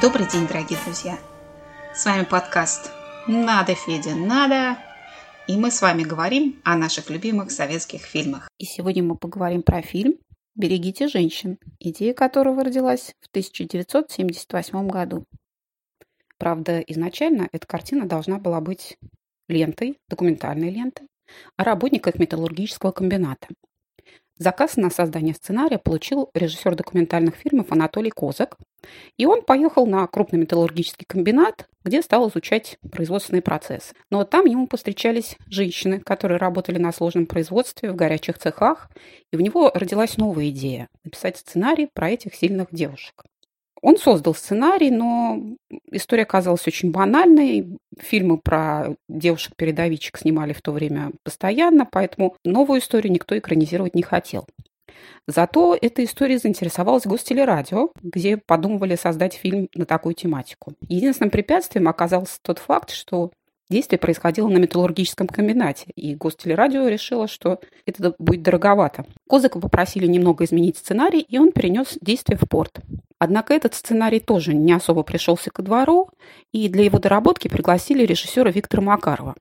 Добрый день, дорогие друзья! С вами подкаст «Надо, Федя, надо!» И мы с вами говорим о наших любимых советских фильмах. И сегодня мы поговорим про фильм «Берегите женщин», идея которого родилась в 1978 году. Правда, изначально эта картина должна была быть лентой, документальной лентой, о работниках металлургического комбината. Заказ на создание сценария получил режиссер документальных фильмов Анатолий Козак, и он поехал на крупный металлургический комбинат, где стал изучать производственный процесс. Но там ему повстречались женщины, которые работали на сложном производстве в горячих цехах, и у него родилась новая идея – написать сценарий про этих сильных девушек. Он создал сценарий, но история оказалась очень банальной. Фильмы про девушек-передовичек снимали в то время постоянно, поэтому новую историю никто экранизировать не хотел. Зато эта история заинтересовалась гостелерадио, где подумывали создать фильм на такую тематику. Единственным препятствием оказался тот факт, что Действие происходило на металлургическом комбинате, и гостелерадио решило, что это будет дороговато. Козыка попросили немного изменить сценарий, и он перенес действие в порт. Однако этот сценарий тоже не особо пришелся ко двору, и для его доработки пригласили режиссера Виктора Макарова.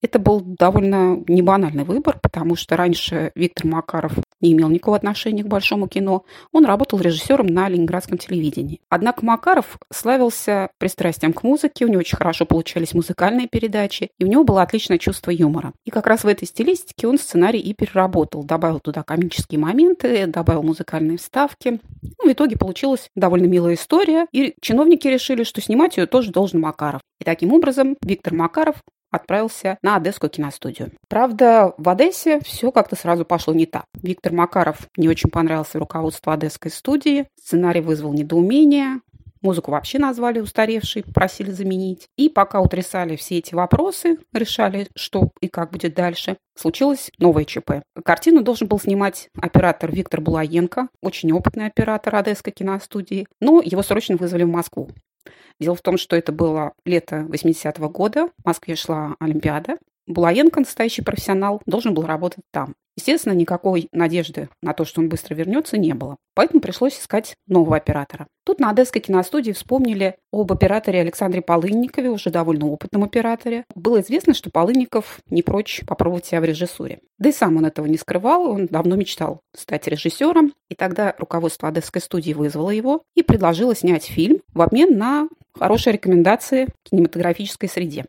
Это был довольно небанальный выбор, потому что раньше Виктор Макаров не имел никакого отношения к большому кино. Он работал режиссером на ленинградском телевидении. Однако Макаров славился пристрастием к музыке, у него очень хорошо получались музыкальные передачи, и у него было отличное чувство юмора. И как раз в этой стилистике он сценарий и переработал. Добавил туда комические моменты, добавил музыкальные вставки. Ну, в итоге получилась довольно милая история, и чиновники решили, что снимать ее тоже должен Макаров. И таким образом Виктор Макаров отправился на Одесскую киностудию. Правда, в Одессе все как-то сразу пошло не так. Виктор Макаров не очень понравился руководству Одесской студии, сценарий вызвал недоумение, Музыку вообще назвали устаревшей, просили заменить. И пока утрясали все эти вопросы, решали, что и как будет дальше, случилось новое ЧП. Картину должен был снимать оператор Виктор Булаенко, очень опытный оператор Одесской киностудии, но его срочно вызвали в Москву. Дело в том, что это было лето 80-го года, в Москве шла Олимпиада. Булаенко, настоящий профессионал, должен был работать там. Естественно, никакой надежды на то, что он быстро вернется, не было. Поэтому пришлось искать нового оператора. Тут на Одесской киностудии вспомнили об операторе Александре Полынникове, уже довольно опытном операторе. Было известно, что Полынников не прочь попробовать себя в режиссуре. Да и сам он этого не скрывал, он давно мечтал стать режиссером. И тогда руководство Одесской студии вызвало его и предложило снять фильм в обмен на хорошие рекомендации в кинематографической среде.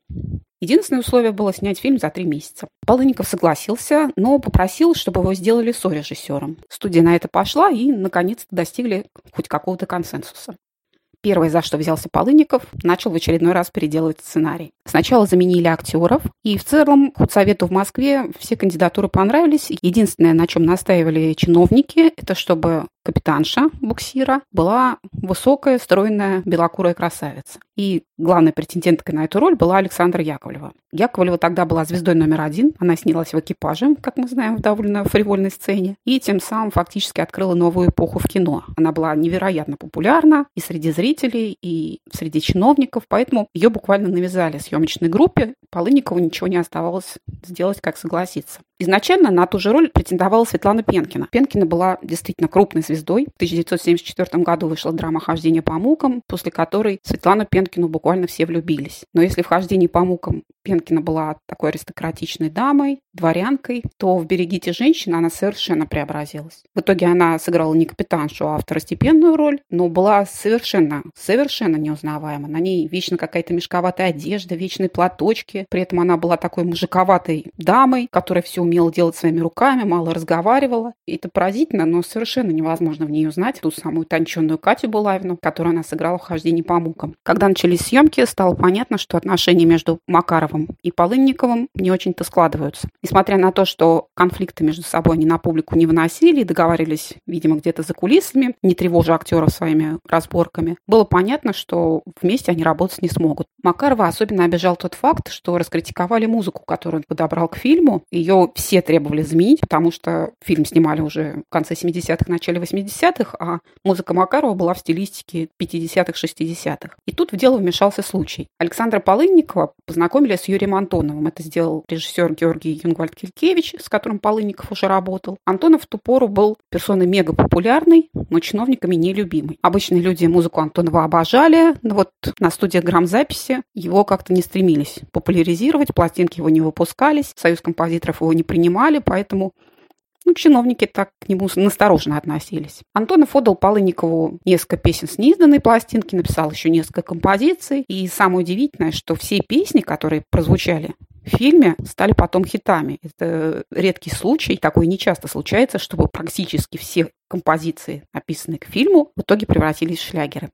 Единственное условие было снять фильм за три месяца. Полынников согласился, но попросил, чтобы его сделали сорежиссером. Студия на это пошла и, наконец-то, достигли хоть какого-то консенсуса. Первое, за что взялся Полынников, начал в очередной раз переделывать сценарий. Сначала заменили актеров, и в целом худсовету в Москве все кандидатуры понравились. Единственное, на чем настаивали чиновники, это чтобы капитанша буксира была высокая, стройная, белокурая красавица. И главной претенденткой на эту роль была Александра Яковлева. Яковлева тогда была звездой номер один. Она снялась в экипаже, как мы знаем, в довольно фривольной сцене. И тем самым фактически открыла новую эпоху в кино. Она была невероятно популярна и среди зрителей, и среди чиновников. Поэтому ее буквально навязали съемочной группе. Полынникову ничего не оставалось сделать, как согласиться. Изначально на ту же роль претендовала Светлана Пенкина. Пенкина была действительно крупной звездой. В 1974 году вышла драма «Хождение по мукам», после которой Светлану Пенкину буквально все влюбились. Но если в «Хождении по мукам» Пенкина была такой аристократичной дамой, дворянкой, то в «Берегите женщин» она совершенно преобразилась. В итоге она сыграла не капитаншу, а второстепенную роль, но была совершенно, совершенно неузнаваема. На ней вечно какая-то мешковатая одежда, вечные платочки. При этом она была такой мужиковатой дамой, которая все умела делать своими руками, мало разговаривала. И это поразительно, но совершенно невозможно в ней узнать ту самую тонченную Катю Булавину, которую она сыграла в «Хождении по мукам». Когда начались съемки, стало понятно, что отношения между Макаровым и Полынниковым не очень-то складываются. Несмотря на то, что конфликты между собой они на публику не выносили и договаривались, видимо, где-то за кулисами, не тревожа актеров своими разборками, было понятно, что вместе они работать не смогут. Макарова особенно обижал тот факт, что раскритиковали музыку, которую он подобрал к фильму. Ее все требовали заменить, потому что фильм снимали уже в конце 70-х, начале 80-х, а музыка Макарова была в стилистике 50-х, 60-х. И тут в дело вмешался случай. Александра Полынникова познакомили с Юрием Антоновым. Это сделал режиссер Георгий Юнгвальд Килькевич, с которым Полынников уже работал. Антонов в ту пору был персоной мега популярной, но чиновниками нелюбимый. Обычные люди музыку Антонова обожали, но вот на студии грамзаписи его как-то не стремились популяризировать, пластинки его не выпускались, союз композиторов его не принимали, поэтому ну, чиновники так к нему настороженно относились. Антонов отдал Полынникову несколько песен с неизданной пластинки, написал еще несколько композиций. И самое удивительное, что все песни, которые прозвучали в фильме стали потом хитами. Это редкий случай, такое не часто случается, чтобы практически все композиции, описанные к фильму, в итоге превратились в шлягеры.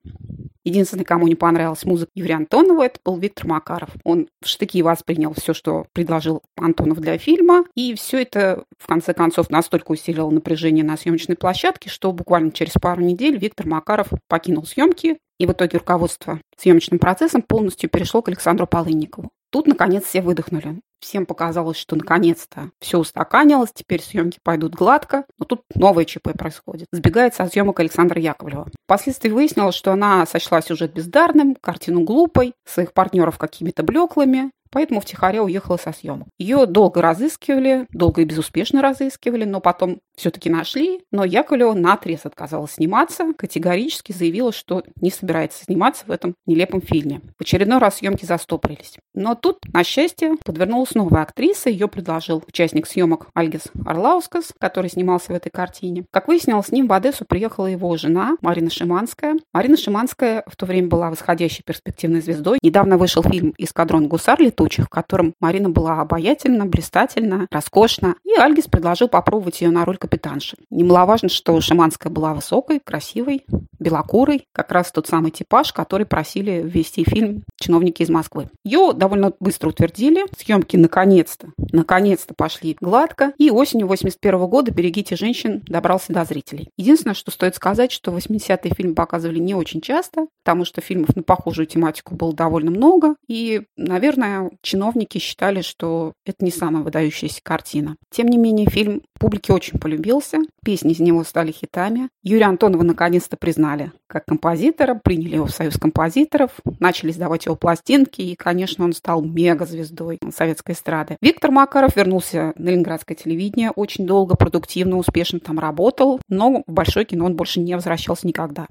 Единственный, кому не понравилась музыка Юрия Антонова, это был Виктор Макаров. Он в штыки воспринял все, что предложил Антонов для фильма, и все это, в конце концов, настолько усилило напряжение на съемочной площадке, что буквально через пару недель Виктор Макаров покинул съемки, и в итоге руководство съемочным процессом полностью перешло к Александру Полынникову. Тут, наконец, все выдохнули. Всем показалось, что наконец-то все устаканилось, теперь съемки пойдут гладко. Но тут новое ЧП происходит. Сбегает со съемок Александра Яковлева. Впоследствии выяснилось, что она сочла сюжет бездарным, картину глупой, своих партнеров какими-то блеклыми поэтому втихаря уехала со съемок. Ее долго разыскивали, долго и безуспешно разыскивали, но потом все-таки нашли. Но Яковлева наотрез отказалась сниматься, категорически заявила, что не собирается сниматься в этом нелепом фильме. В очередной раз съемки застопорились. Но тут, на счастье, подвернулась новая актриса. Ее предложил участник съемок Альгис Орлаускас, который снимался в этой картине. Как выяснилось, с ним в Одессу приехала его жена Марина Шиманская. Марина Шиманская в то время была восходящей перспективной звездой. Недавно вышел фильм «Эскадрон гусар» тучах, в котором Марина была обаятельна, блистательна, роскошна, и Альгис предложил попробовать ее на роль капитанши. Немаловажно, что Шиманская была высокой, красивой, белокурой, как раз тот самый типаж, который просили ввести фильм чиновники из Москвы. Ее довольно быстро утвердили, съемки наконец-то, наконец-то пошли гладко, и осенью 81 года «Берегите женщин» добрался до зрителей. Единственное, что стоит сказать, что 80-е фильм показывали не очень часто, потому что фильмов на похожую тематику было довольно много, и, наверное, чиновники считали, что это не самая выдающаяся картина. Тем не менее, фильм публике очень полюбился, песни из него стали хитами. Юрия Антонова наконец-то признали как композитора, приняли его в союз композиторов, начали издавать его пластинки, и, конечно, он стал мега-звездой советской эстрады. Виктор Макаров вернулся на ленинградское телевидение, очень долго, продуктивно, успешно там работал, но в большое кино он больше не возвращался никогда.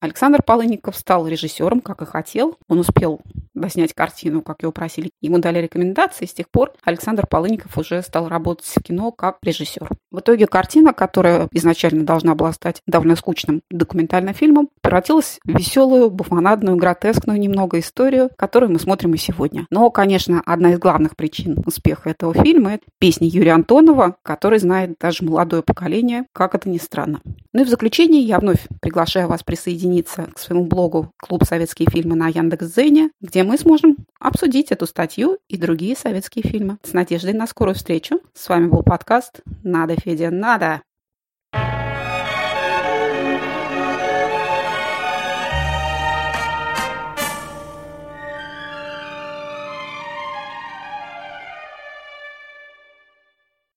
Александр Полынников стал режиссером, как и хотел. Он успел доснять картину, как его просили. Ему дали рекомендации, и с тех пор Александр Полынников уже стал работать в кино как режиссер. В итоге картина, которая изначально должна была стать довольно скучным документальным фильмом, превратилась в веселую, буфонадную, гротескную немного историю, которую мы смотрим и сегодня. Но, конечно, одна из главных причин успеха этого фильма – это песни Юрия Антонова, который знает даже молодое поколение, как это ни странно. Ну и в заключение я вновь приглашаю вас присоединиться к своему блогу «Клуб советские фильмы» на Яндекс.Дзене, где мы сможем обсудить эту статью и другие советские фильмы. С надеждой на скорую встречу. С вами был подкаст «Надо, Федя, надо!»